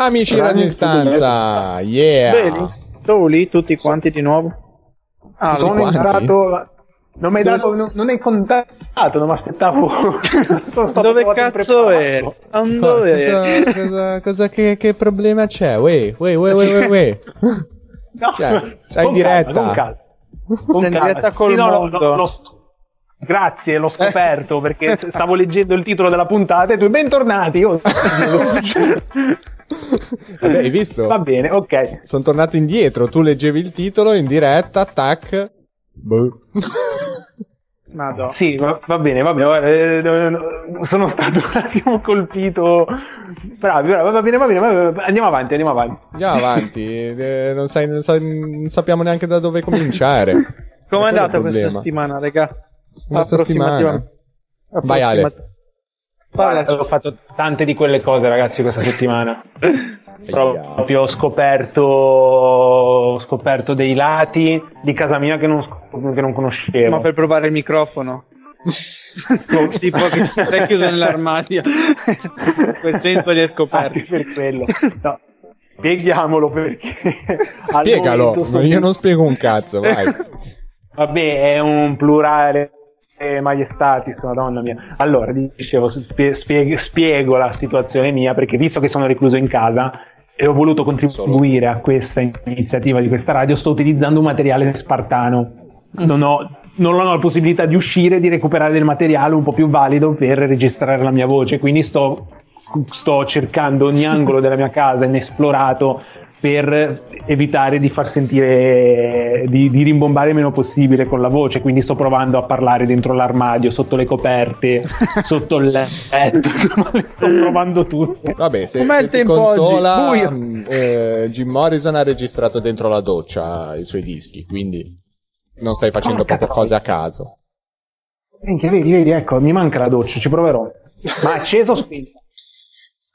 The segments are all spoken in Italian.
Amici da distanza, yeah. Vedi? Soli tutti quanti di nuovo? Ah, Tutti sono quanti? entrato. Non mi hai dato, non, non hai contato, non mi aspettavo. Sono Dove cazzo eri? Dove? Cosa, cosa, cosa- che, che problema c'è? Uè, uè, uè, uè, uè, uè. No, Cioè, sei in diretta. calma, con calma. Con Sei in diretta col Sì, no, mondo. lo- lo- grazie, l'ho scoperto perché stavo leggendo il titolo della puntata e tu bentornati. Oh, Vabbè, hai visto? Va bene, ok. Sono tornato indietro, tu leggevi il titolo in diretta, tac. Boh. Madonna. Sì, va, va bene, va bene. eh, no, no, sono stato un attimo colpito. Bravi, bravi, va bene, va bene. va bene. Andiamo avanti, andiamo avanti. Andiamo avanti, eh, non, sai- non sa- non sappiamo neanche da dove cominciare. Come è andata questa settimana, raga? Questa settimana. Vai, Ale. Parlaci. Ho fatto tante di quelle cose, ragazzi, questa settimana. Proprio ho scoperto, ho scoperto dei lati di casa mia che non, che non conoscevo. Ma per provare il microfono. tipo che sei chiuso nell'armadio. In quel senso li hai scoperti. per quello. No, spieghiamolo perché. al Spiegalo, io non spiego un cazzo, vai. Vabbè, è un plurale eh, maiestatis, madonna mia. Allora, dicevo, spie- spieg- spiego la situazione mia perché visto che sono recluso in casa e ho voluto contribuire a questa iniziativa di questa radio, sto utilizzando un materiale spartano. Non ho, non ho la possibilità di uscire e di recuperare del materiale un po' più valido per registrare la mia voce, quindi sto, sto cercando ogni angolo della mia casa inesplorato per evitare di far sentire di, di rimbombare il meno possibile con la voce. Quindi sto provando a parlare dentro l'armadio sotto le coperte sotto il letto. Sto provando tutto. Vabbè, se, Com'è se il ti consola, mh, eh, Jim Morrison ha registrato dentro la doccia i suoi dischi, quindi non stai facendo Porca proprio cose a caso. Minchia, vedi vedi ecco mi manca la doccia ci proverò. Ma acceso o spento?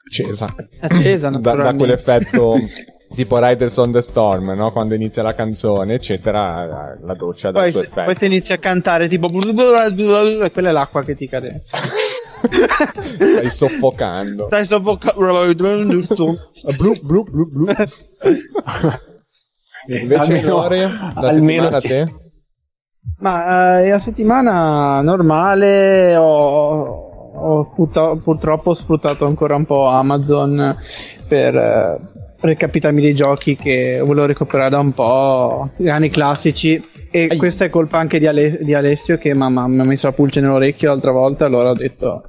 Accesa. Accesa, Da, da quell'effetto tipo Riders on the Storm, no? Quando inizia la canzone, eccetera, la doccia dà Poi il suo effetto. poi se inizi a cantare tipo e quella è l'acqua che ti cade. Stai soffocando. Stai soffocando. Blu, blu, blu, blu. Invece, Almeno- Lore, la almeno settimana a sì. te? Ma eh, la settimana normale ho, ho purtroppo sfruttato ancora un po' Amazon per eh, recapitarmi dei giochi che volevo recuperare da un po', anni classici. E Ai. questa è colpa anche di, Ale- di Alessio che mamma mi ha messo la pulce nell'orecchio l'altra volta, allora ho detto...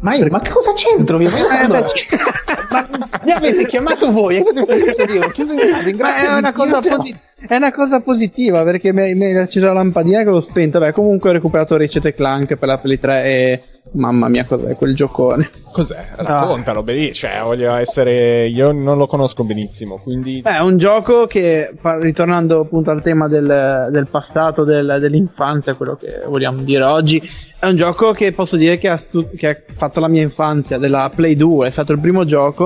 ma, io, ma che cosa c'entro? Mi, Eh, ma mi avete chiamato voi e casa, Ma è una, Dio, cosa cioè, posi- è una cosa positiva perché mi è accesa la lampadina che l'ho spenta. Beh, comunque ho recuperato Ratchet e Clank per la Play 3 e mamma mia, cos'è quel giocone? Cos'è? Raccontalo, beh, cioè, voglio essere... Io non lo conosco benissimo, quindi... Beh, è un gioco che, ritornando appunto al tema del, del passato, del- dell'infanzia, quello che vogliamo dire oggi, è un gioco che posso dire che ha, stu- che ha fatto la mia infanzia, della Play 2. È stato il primo gioco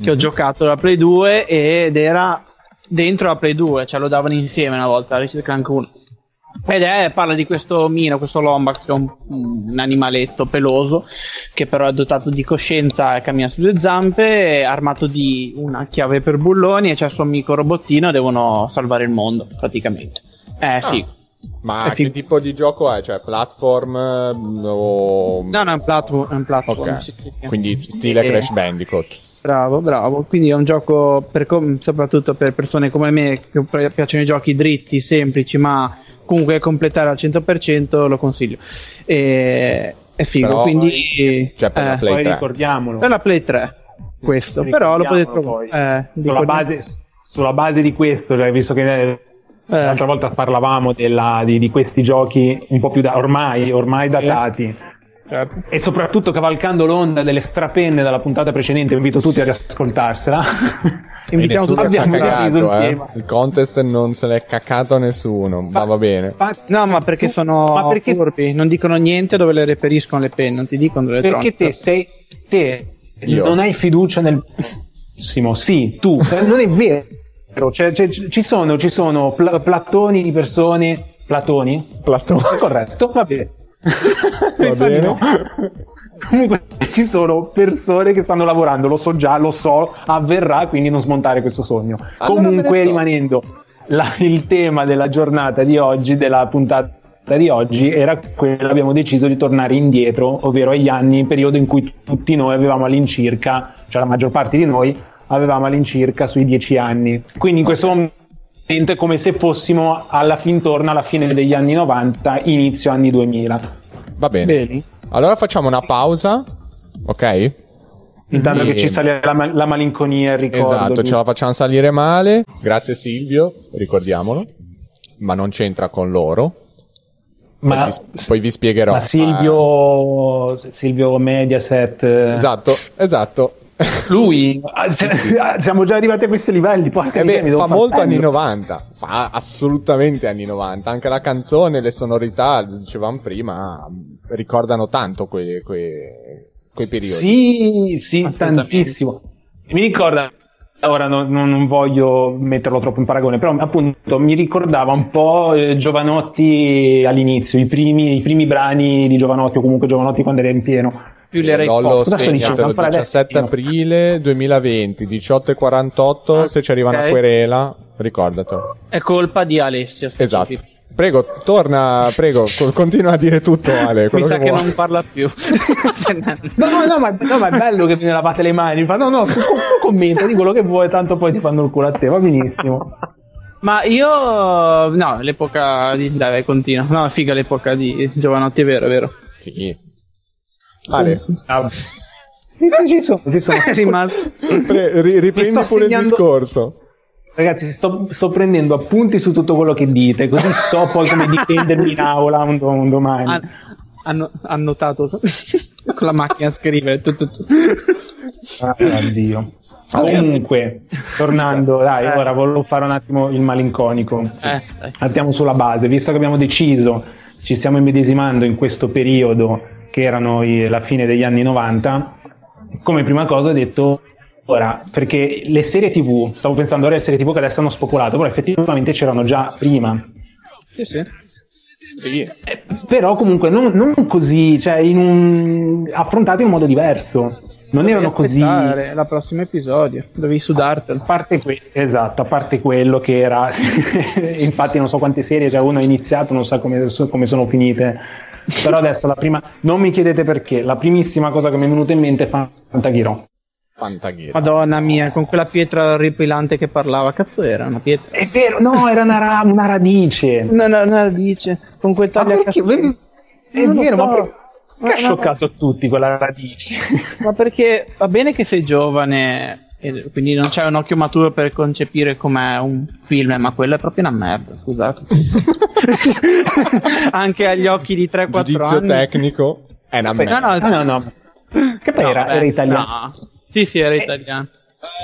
che ho giocato della Play 2 ed era dentro la Play 2, cioè lo davano insieme una volta, Ratchet Clank 1. Ed è, parla di questo Mino, questo Lombax che è un, un animaletto peloso che però è dotato di coscienza e cammina sulle zampe, è armato di una chiave per bulloni e c'è il suo amico robottino e devono salvare il mondo praticamente. Eh sì. Ma che tipo di gioco è? Cioè, platform eh, o... No, no, è un platform. È un platform Ok, sì, sì, sì. quindi stile Eh, Crash Bandicoot. Bravo, bravo. Quindi è un gioco per com- soprattutto per persone come me che pi- piacciono i giochi dritti, semplici, ma comunque completare al 100% lo consiglio. E- è figo, Però- quindi... Cioè, per la eh, Play poi 3. ricordiamolo. per la Play 3 questo, però lo potete trovare. poi. Eh, sulla, base, sulla base di questo, cioè, visto che eh, l'altra volta parlavamo della- di, di questi giochi un po' più da, ormai, ormai datati. Certo. E soprattutto cavalcando l'onda delle strapenne dalla puntata precedente, invito tutti a riascoltarsela. E Invitiamo tutti ci ha abbiamo cagato, eh. Il contest non se l'è cacato nessuno, ma va bene. Ma- No, ma perché sono Ma perché- furbi, non dicono niente dove le reperiscono le penne, non ti dicono dove le Perché te sei te Io. non hai fiducia nel Simo, sì, tu, eh, non è vero. Cioè, cioè, ci sono, ci sono pla- platoni di persone. Platoni? Platone. Corretto, va bene. Va bene. no. Comunque ci sono persone che stanno lavorando, lo so già, lo so, avverrà, quindi non smontare questo sogno. Allora Comunque rimanendo la- il tema della giornata di oggi, della puntata di oggi, era quello abbiamo deciso di tornare indietro, ovvero agli anni, periodo in cui tutti noi avevamo all'incirca, cioè la maggior parte di noi avevamo all'incirca sui dieci anni. Quindi in questo momento è come se fossimo alla fin torno alla fine degli anni 90, inizio anni 2000. Va bene. Bene. Allora facciamo una pausa, ok? Intanto E- che ci sale la, ma- la malinconia e il ricordo. Esatto, di- ce la facciamo salire male. Grazie Silvio, ricordiamolo. Ma non c'entra con loro. ma, poi, ti- poi vi spiegherò. ma Silvio, Silvio Mediaset, Eh, esatto, esatto. Lui, ah, se- ah, siamo già arrivati a questi livelli. Eh beh, fa molto anni prendere. 90, fa assolutamente anni 90, anche la canzone, le sonorità, dicevamo prima, ricordano tanto quei, quei- quei periodi. Sì, sì, tantissimo. Mi ricorda, ora non, non- non voglio metterlo troppo in paragone, però appunto mi ricordava un po' eh, Giovanotti all'inizio, i primi, i primi brani di Giovanotti o comunque Giovanotti quando era in pieno. Più le Ray Lollo Pop. Cosa sto dicendo? segnatelo, Ancora 17 adesso? aprile 2020, 18 e 48, Ah, se ci arriva una ok. querela, ricordatelo. È colpa di Alessio. Esatto. Prego, torna, prego, co- continua a dire tutto Ale, Mi sa che che non parla più. No, no, ma, no, ma è bello che vi ne lavate le mani. Fa, no, no, tu, tu commenta di quello che vuoi, tanto poi ti fanno il culo a te, va benissimo. Ma io no, l'epoca di dai, vai, continua. No, figa l'epoca di Giovanotti, è vero, è vero. Sì. Ale, Ah, sì, sì, ci sono, ci sono. Pre- ri- riprendi pure il segnando- discorso. Ragazzi, sto, sto prendendo appunti su tutto quello che dite, così so poi come difendermi in aula un, un domani. Han- hanno annotato con la macchina a scrivere tu, tu, tu. Ah, Oddio. Comunque, tornando, dai, Eh. ora volevo fare un attimo il malinconico. Eh, dai. Partiamo sulla base, visto che abbiamo deciso, ci stiamo immedesimando in questo periodo che erano i- la fine degli anni 90, come prima cosa ho detto ora, perché le serie tv, stavo pensando ora alle serie tv che adesso hanno spopolato, però effettivamente c'erano già prima. Sì, sì. Sì. Eh, però comunque non, non così, cioè in un, affrontate in un modo diverso. Non erano così. aspettare la prossimo episodio, dovevi sudartelo. A parte, que- esatto, a parte quello che era, infatti non so quante serie, cioè uno ha iniziato, non sa come, come sono finite, però adesso la prima, non mi chiedete perché, la primissima cosa che mi è venuta in mente è Fantaghiro. Fantaghira. Madonna mia, con quella pietra ripilante che parlava, cazzo era una pietra? È vero, no, era una, ra- una radice. No, no, no, dice, con quel Ma taglio perché? È Non lo vero, so. ma per- Ma- che ha scioccato tutti quella radice? Ma perché va bene che sei giovane e quindi non c'hai un occhio maturo per concepire com'è un film, ma quello è proprio una merda, scusate. Anche agli occhi di 3-4 Giudizio anni. tecnico è una No, merda. no, Ah, no, no. Che poi no, era, vabbè, era italiano. no. Sì, sì, era italiano.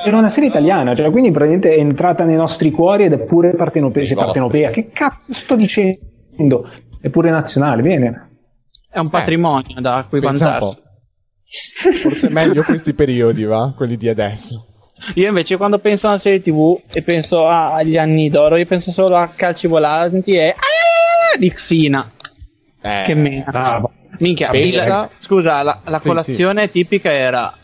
Era una serie italiana, cioè quindi praticamente è entrata nei nostri cuori ed è pure partenopea. Partenopea. Che cazzo sto dicendo? È pure nazionale, bene. È un patrimonio da cui po'. Forse meglio questi periodi, va? Quelli di adesso. Io invece quando penso a una serie tv e penso a- agli anni d'oro, io penso solo a calci volanti e ah, di Xina. Eh, Che mena. Bravo. Minchia, Pensa- scusa, la, la Sì, colazione tipica era.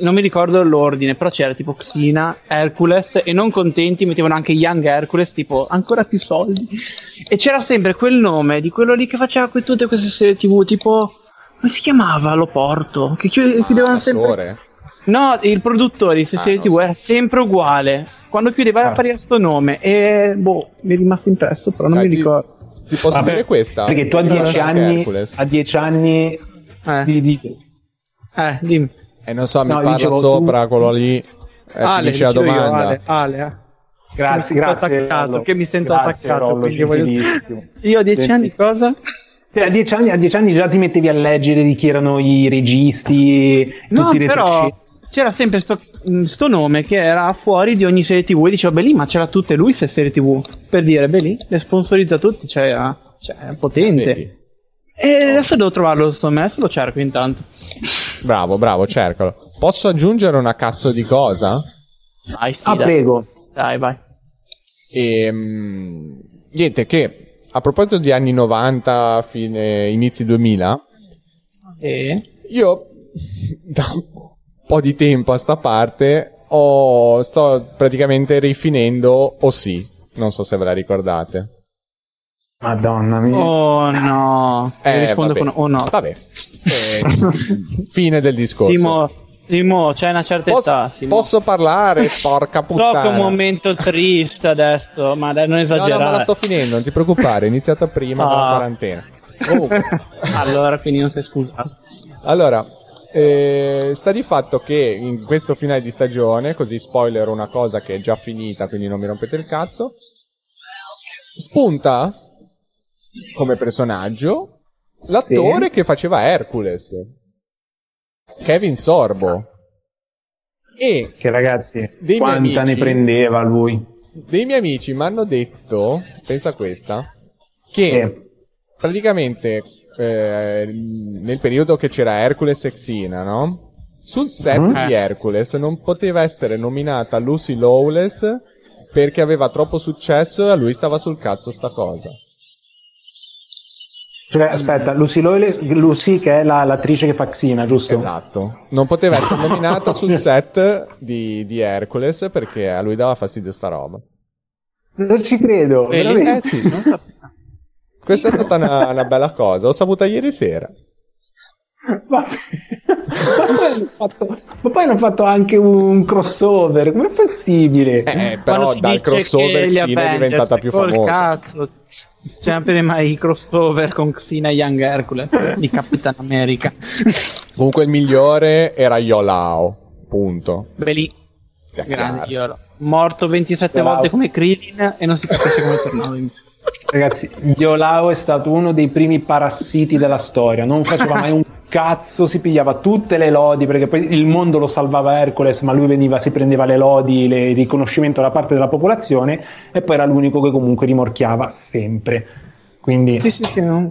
Non mi ricordo l'ordine, però c'era tipo Xina, Hercules e non contenti mettevano anche Young Hercules, tipo ancora più soldi. E c'era sempre quel nome di quello lì che faceva que- tutte queste serie tv, tipo. Come si chiamava? L'Oporto? Che chi- chiudevano sempre. No, il produttore di queste Ah, tv so. era sempre uguale. Quando chiudeva Ah. appariva sto nome e boh, mi è rimasto impresso, però non Dai, mi ti- ricordo. Ti posso Vabbè, dire questa? Perché tu a dieci anni, a dieci anni Eh, di, di- eh dimmi. E non so, mi No, parla sopra tu- quello lì. Eh, Ale, finisce la dicevo io, domanda. Ale, Ale, eh. Grazie, grazie. attaccato, Rollo. che mi sento Grazie, attaccato, Rollo, voglio-. Io a dieci anni cosa? Sì, a, dieci anni, a dieci anni già ti mettevi a leggere di chi erano i registi, No, tutti i però retroscena. C'era sempre sto, mh, sto nome che era fuori di ogni serie tv e dicevo, beh lì, ma c'era tutte lui se serie tv. Per dire, beh lì, le sponsorizza tutti, cioè, ah, cioè è potente. Vedi? E adesso devo trovarlo sto nome, adesso lo cerco intanto. Bravo, bravo, cercalo. Posso aggiungere una cazzo di cosa? Dai, sì, Ah, dai. prego. Dai, vai. Ehm, niente, che a proposito di anni 90, fine, inizi 2000, E... io da po' di tempo a sta parte ho, sto praticamente rifinendo o sì. Non so se ve la ricordate. Madonna mia. Oh no. Eh, rispondo vabbè. con oh no. Vabbè. Eh, fine del discorso. Simo, Simo, c'è una certa posso, età. Simo. posso parlare? Porca che è un puttana. momento triste adesso, ma dai, non No, esagerare. no, ma la sto finendo, non ti preoccupare, è iniziata prima della Ah. quarantena. Oh. allora, quindi non sei scusato. Allora, eh, sta di fatto che in questo finale di stagione, così spoiler una cosa che è già finita, quindi non mi rompete il cazzo, spunta come personaggio l'attore che faceva Hercules, Kevin Sorbo. E Che ragazzi, quanta amici- ne prendeva lui. dei miei amici mi hanno detto, pensa a questa, che Eh, praticamente eh, nel periodo che c'era Hercules e Xena, no? Sul set Mhm. di Hercules non poteva essere nominata Lucy Lawless perché aveva troppo successo e a lui stava sul cazzo sta cosa. cioè, aspetta, Lucy, Loyle- Lucy che è la- l'attrice che fa Xena, giusto? Esatto. Non poteva essere nominata sul set di, di Hercules perché a lui dava fastidio sta roba. Non ci credo, Vedi? veramente. Eh sì, Non sapevo. Questa è stata una, una bella cosa. L'ho saputa ieri sera. Ma... ma poi hanno fatto, ma poi hanno fatto anche un crossover, com'è possibile? Eh, però si dal crossover Xena è diventata più famosa. cazzo. Sempre mai i crossover con Xena e Young Hercules di Capitan America. Comunque il migliore era Yolao. Punto. Sia grande. Yolo. Morto 27 Bravo. volte come Krillin e non si capisce come tornava in Ragazzi, Yolao è stato uno dei primi parassiti della storia, non faceva mai un cazzo, si pigliava tutte le lodi perché poi il mondo lo salvava Hercules, ma lui veniva, si prendeva le lodi, le- il riconoscimento da parte della popolazione e poi era l'unico che comunque rimorchiava sempre. Quindi Sì, sì, sì, non,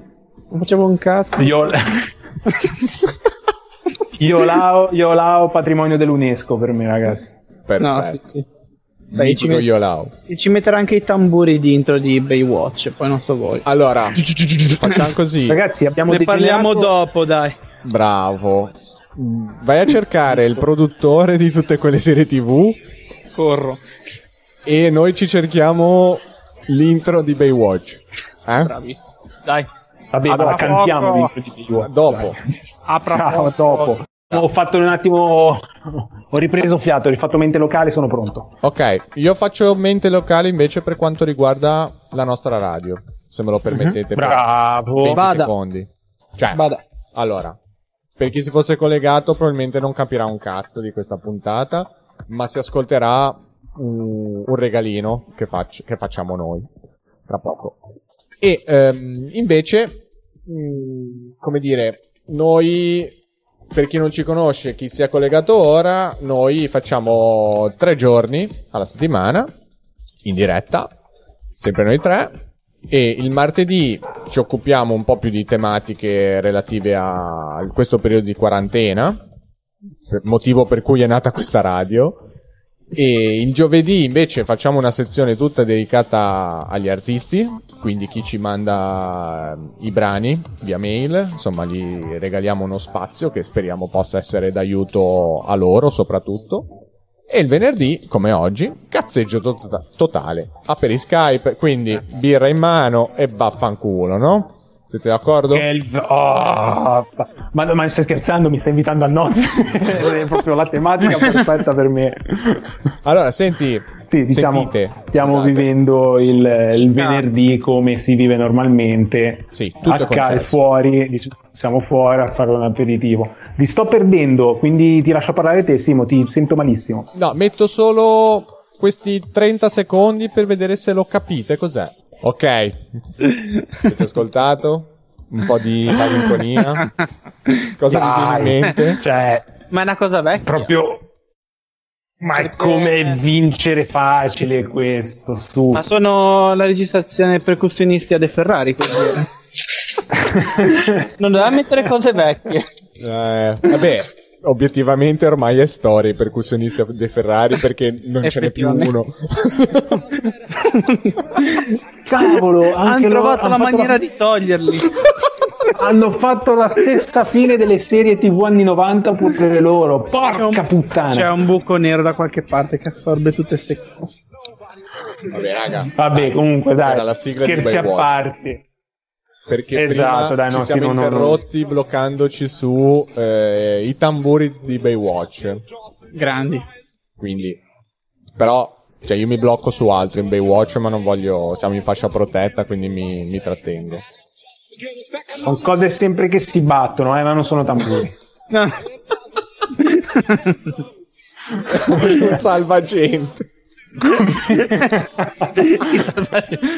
non facevo un cazzo. Yol- Yolao, Yolao patrimonio dell'UNESCO per me, ragazzi. No, Perfetto. sì, sì. Beh, ci, Mitico met- Yolao. ci metterà anche i tamburi di intro di Baywatch, poi non so voi. Allora, facciamo così. Ragazzi, abbiamo ne parliamo declinato- dopo, dai. Bravo. Vai a cercare il produttore di tutte quelle serie TV Corro. e noi ci cerchiamo l'intro di Baywatch. Eh? Bravi. Dai. Vabbè, dopo. cantiamo dentro di Baywatch. Dopo. Apra Ciao, dopo. Ho fatto un attimo. Ho ripreso fiato, ho rifatto mente locale, sono pronto. Ok, io faccio mente locale invece per quanto riguarda la nostra radio. Se me lo permettete. per Bravo. 20 Vada. secondi. Cioè, Vada. allora, per chi si fosse collegato probabilmente non capirà un cazzo di questa puntata, ma si ascolterà un, un regalino che, faccio- che facciamo noi tra poco. E ehm, invece, mh, come dire, noi, per chi non ci conosce, chi si è collegato ora, noi facciamo tre giorni alla settimana in diretta, sempre noi tre. E il martedì ci occupiamo un po' più di tematiche relative a questo periodo di quarantena, motivo per cui è nata questa radio. E il giovedì invece facciamo una sezione tutta dedicata agli artisti, quindi chi ci manda i brani via mail, insomma gli regaliamo uno spazio che speriamo possa essere d'aiuto a loro soprattutto. E il venerdì, come oggi, cazzeggio to- totale. A per i Skype, quindi birra in mano e vaffanculo, no? Siete d'accordo? Il- oh, ma, ma stai scherzando? Mi stai invitando a nozze? è proprio la tematica perfetta per me. Allora, senti, Sì, diciamo, sentite. stiamo scusate. vivendo il, il venerdì come si vive normalmente. Sì, tutto a casa fuori, siamo fuori a fare un aperitivo. Vi sto perdendo, quindi ti lascio parlare te, Simo, ti sento malissimo. No, metto solo questi 30 secondi per vedere se lo capite cos'è. Ok. Avete ascoltato? Un po' di malinconia? Cosa vi viene in mente? Cioè, Ma è una cosa vecchia. proprio... Ma è come vincere facile questo, su. Ma sono la registrazione percussionisti a De Ferrari, quindi. non doveva mettere cose vecchie. Eh, vabbè, obiettivamente ormai è storia i percussionisti dei Ferrari perché non ce n'è più uno. Cavolo, anche Hanno trovato la maniera di toglierli. hanno fatto la stessa fine delle serie TV anni 90 pure loro. Porca C'è un- puttana. C'è un buco nero da qualche parte che assorbe tutte queste cose. Vabbè, raga. Vabbè, dai, comunque dai, Era la sigla di scherzi a parte. Perché Esatto, prima dai, ci no, siamo no, no, interrotti bloccandoci su eh, i tamburi di Baywatch. Grandi. Quindi, però, cioè io mi blocco su altro in Baywatch, ma non voglio, siamo in fascia protetta, quindi mi, mi trattengo. Sono cose sempre che si battono, eh, ma non sono tamburi. No. un salvagente.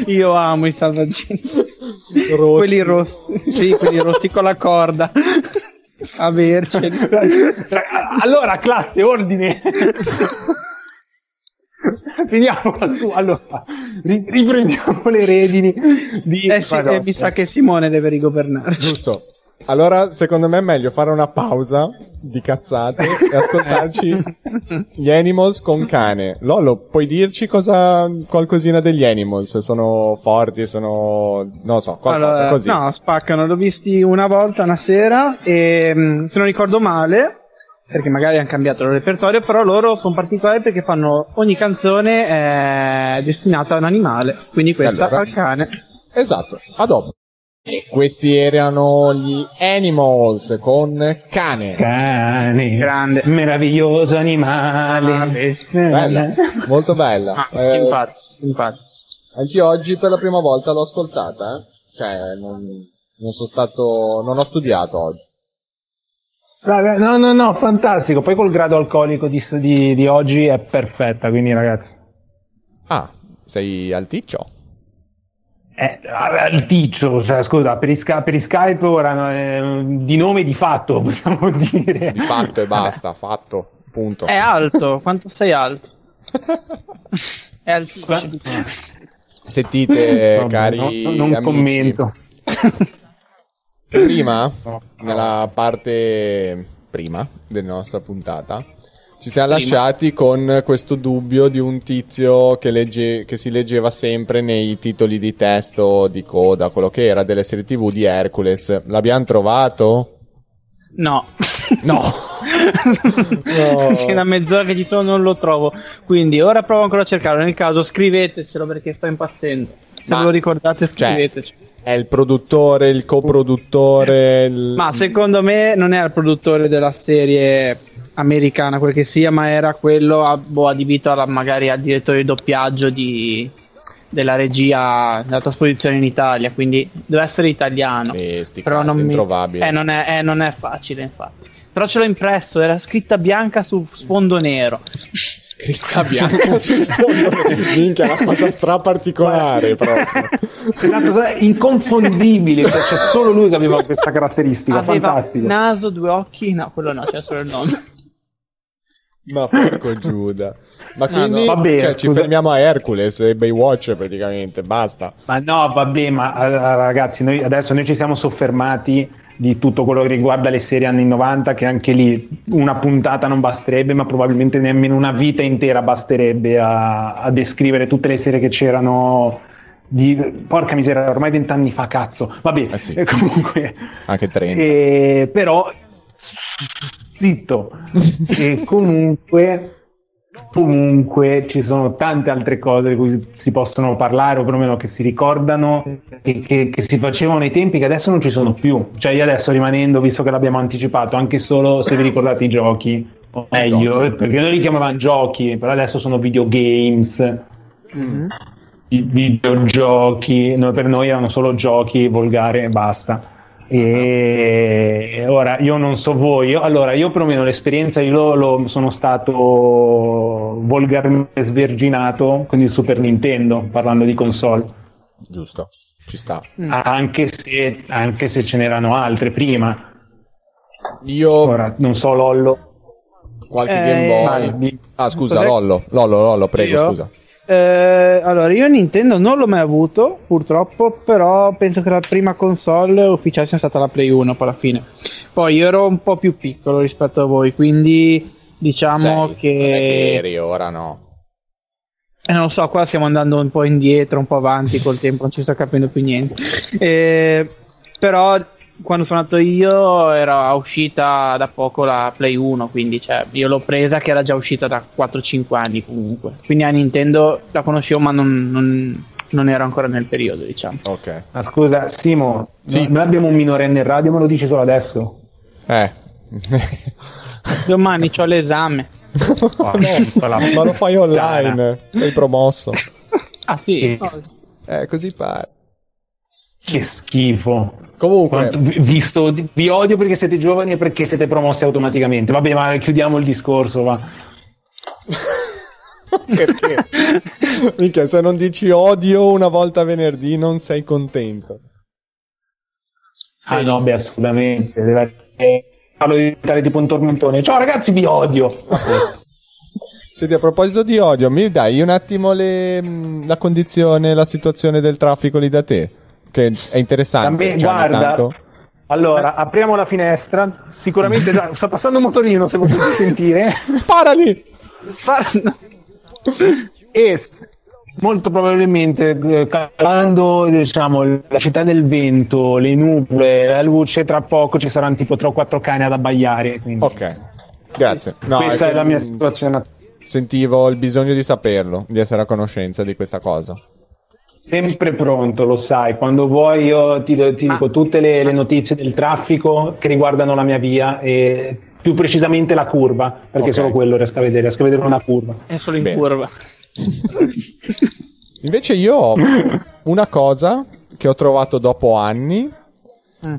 Io amo i salvagenti. Rossi. Quelli rossi. Sì, quelli rossi con la corda. Averceli. allora, classe, ordine. Finiamo su. Allora, ri- riprendiamo le redini di Eh sì, eh, mi sa che Simone deve rigovernarci. Giusto. Allora, secondo me è meglio fare una pausa di cazzate e ascoltarci gli Animals con cane. Lollo, puoi dirci cosa, qualcosina degli Animals? Sono forti, sono, non so, qualcosa Allora, così. No, spaccano, l'ho visti una volta, una sera, e mh, se non ricordo male, perché magari hanno cambiato il repertorio, però loro sono particolari perché fanno ogni canzone è destinata a un animale, quindi questa Allora. al cane. Esatto, a dopo. E questi erano gli Animals con cane. Cane, Grande. meraviglioso animale. Bella, molto bella. Ah, Eh, infatti, infatti. Anche oggi per la prima volta l'ho ascoltata, eh. Cioè, non, non sono stato, non ho studiato oggi. Vabbè, No, no, no, fantastico. Poi col grado alcolico di, di- di oggi è perfetta, quindi ragazzi. Ah, sei alticcio? Eh, alticcio, cioè, scusa, per, i per i Skype ora eh, di nome di fatto possiamo dire. Di fatto e basta, fatto, punto. È alto, quanto sei alto? È altissimo. Sentite, Vabbè, cari no, non amici, commento. prima, nella parte prima della nostra puntata, ci siamo lasciati con questo dubbio di un tizio che, legge- che si leggeva sempre nei titoli di testo di coda, quello che era delle serie tv di Hercules. L'abbiamo trovato? No. No. C'è una mezz'ora che ci sono, non lo trovo. Quindi ora provo ancora a cercarlo. Nel caso scrivetecelo perché sto impazzendo. Se Ma- ve lo ricordate, cioè, scriveteci. È il produttore, il coproduttore. Il... Ma secondo me non era il produttore della serie americana, quel che sia, ma era quello a- boh, adibito alla- magari al direttore di doppiaggio di- della regia della trasposizione in Italia. Quindi deve essere italiano. Eh, sti Però non, mi- eh, non, è, eh, non è facile, infatti. Però ce l'ho impresso, era scritta bianca su sfondo nero. Scritta bianca su sfondo. Minchia, una cosa stra particolare proprio. Esatto, è inconfondibile, cioè, c'è solo lui che aveva questa caratteristica, Aveva fantastico. naso, due occhi, no, quello no, c'è solo il nome. Ma porco Giuda. Ma No, quindi no, va bene, cioè, ci fermiamo a Hercules e Baywatch praticamente, basta. Ma no, vabbè, ma eh, ragazzi, noi adesso noi ci siamo soffermati di tutto quello che riguarda le serie anni 90, che anche lì una puntata non basterebbe, ma probabilmente nemmeno una vita intera basterebbe a, a descrivere tutte le serie che c'erano. Di, porca miseria, ormai vent'anni fa, cazzo. Vabbè, Eh sì. comunque. Anche 30. Eh, però, zitto. e comunque. Comunque ci sono tante altre cose di cui si possono parlare, o perlomeno che si ricordano, e che, che si facevano ai tempi che adesso non ci sono più. Cioè, io adesso rimanendo, visto che l'abbiamo anticipato, anche solo se vi ricordate i giochi, o meglio, Giochi. eh, perché noi li chiamavamo giochi, però adesso sono videogames, Mhm. i videogiochi, no, per noi erano solo giochi volgari e basta. E ora io non so voi, io- allora io perlomeno l'esperienza, io lo, lo- sono stato volgarmente sverginato con il Super Nintendo, parlando di console, Giusto, ci sta. anche, se, anche se ce n'erano altre prima. Io Ora non so Lollo. qualche Eh, Game Boy. Ah, scusa? Lollo, Lollo, Lollo, prego, Io? scusa. Eh, allora, io Nintendo non l'ho mai avuto, purtroppo, però penso che la prima console ufficiale sia stata la Play 1 poi alla fine. Poi io ero un po' più piccolo rispetto a voi, quindi diciamo Sei, non è che che... eri, ora no. Eh, non lo so, qua stiamo andando un po' indietro, un po' avanti col tempo, non ci sto capendo più niente. Eh, però quando sono andato io era uscita da poco la Play 1, quindi cioè, io l'ho presa che era già uscita da 4-5 anni comunque. Quindi a Nintendo la conoscevo ma non, non, non ero ancora nel periodo, diciamo. Ok. Ma scusa, Simo, Sì. no- noi abbiamo un minorenne in radio, me lo dici solo adesso? Eh. Domani ho l'esame. Ma lo fai online. Sei promosso. Ah sì? Eh, così pare. che schifo. Comunque, visto, vi odio perché siete giovani e perché siete promossi automaticamente. Vabbè, ma chiudiamo il discorso, va. perché? Minchia, se non dici odio una volta venerdì non sei contento. Ah no, beh, assolutamente. Deve- Parlo di diventare tipo un tormentone. Ciao ragazzi, vi odio. Senti, a proposito di odio, mi dai un attimo le- mh, la condizione, la situazione del traffico lì da te? Che è interessante. Vabbè, cioè, guarda. tanto- Allora, apriamo la finestra. Sicuramente già- sta passando un motorino, se potete sentire. Sparali! Spara- e molto probabilmente eh, calando diciamo la città del vento le nuvole la luce tra poco ci saranno tipo 3 o 4 cani ad abbaiare quindi Ok, grazie. No, questa è è, la mia situazione Sentivo il bisogno di saperlo, di essere a conoscenza di questa cosa. Sempre pronto lo sai quando vuoi io ti, ti Ma- dico tutte le, le notizie del traffico che riguardano la mia via e più precisamente la curva perché Ok. solo quello riesco a vedere riesco a vedere una curva È solo in Bene. curva. Invece io ho una cosa che ho trovato dopo anni, Mm.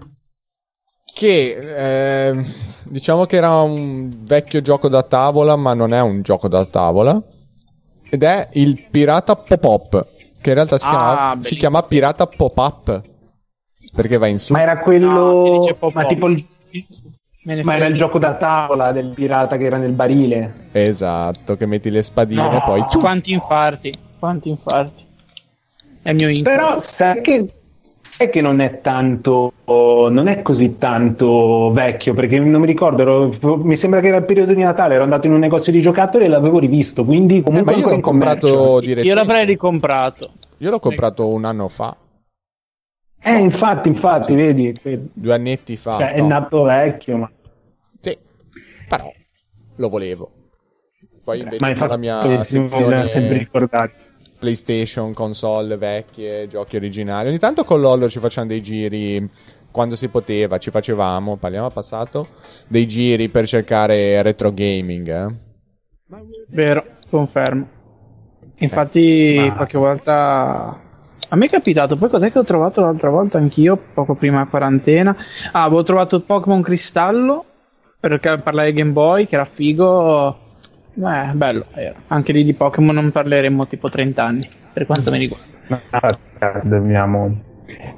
che eh, diciamo che era un vecchio gioco da tavola, ma non è un gioco da tavola, ed è il Pirata Pop-Up, che in realtà si, Ah, chiama, si chiama Pirata Pop-Up, perché va in su. ma era No, quello dice pop-up. ma tipo il Ma era il gioco da tavola del pirata che era nel barile. Esatto, che metti le spadine No. e poi... Quanti infarti? Quanti infarti? È il mio incubo. Però sai che, sai che non è tanto, non è così tanto vecchio, perché non mi ricordo, ero- mi sembra che era il periodo di Natale, ero andato in un negozio di giocattoli e l'avevo rivisto, quindi Eh, comunque ma io l'ho comprato di recente. Io l'avrei ricomprato. Io l'ho comprato un anno fa, Eh, infatti, infatti, vedi, che- due annetti fa. cioè, è no. nato vecchio, ma... Sì, però lo volevo. Poi invece ma infatti la mia l'ha sempre sezione ricordato. PlayStation, console vecchie, giochi originali. Ogni tanto con LOL ci facciamo dei giri quando si poteva, ci facevamo, parliamo al passato, dei giri per cercare retro gaming. eh. Vero, confermo. Infatti, ma- qualche volta. A me è capitato, poi cos'è che ho trovato l'altra volta anch'io, poco prima della quarantena? Ah, avevo trovato Pokémon Cristallo per parlare di Game Boy, che era figo. Eh, bello. Anche lì di Pokémon non parleremo tipo 30 anni, per quanto mi riguarda. Ah, dobbiamo...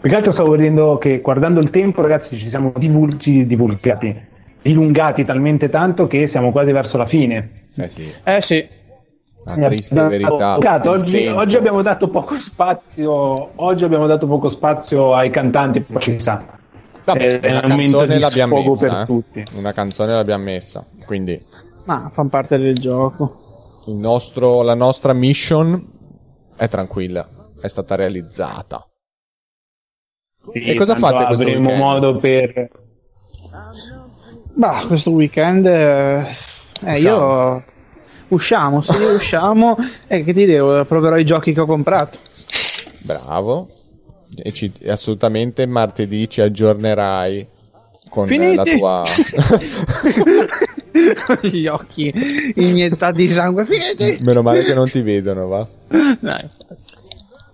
Più che altro stavo vedendo che guardando il tempo, ragazzi, ci siamo divul- ci divulgati, dilungati talmente tanto che siamo quasi verso la fine. Eh sì, Eh sì, la triste verità. Oggi, oggi abbiamo dato poco spazio. Oggi abbiamo dato poco spazio ai cantanti, poi ci sa. Vabbè, È una un momento canzone di l'abbiamo messa. per eh. tutti. Una canzone l'abbiamo messa. Quindi ma fanno parte del gioco. il nostro, la nostra mission è tranquilla, è stata realizzata. E cosa fate questo Avremo weekend? modo per. Bah, questo weekend. Eh, eh, io. Usciamo, sì, usciamo. E che ti devo? Proverò i giochi che ho comprato. Bravo. E, ci- assolutamente martedì ci aggiornerai con Finiti! la tua... Gli occhi iniettati di sangue. Finiti! Meno male che non ti vedono, va. Dai.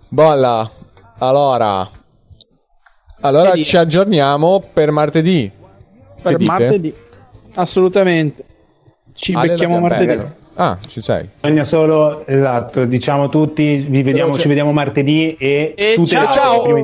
Bolla. Allora. Allora Che dire? ci aggiorniamo per martedì. Per che dite? martedì. Assolutamente. Ci Ale becchiamo martedì. perso. Ah, ci sei. Bisogna solo, esatto, diciamo tutti, vi vediamo, ci vediamo martedì e, E tutte le ciao! prime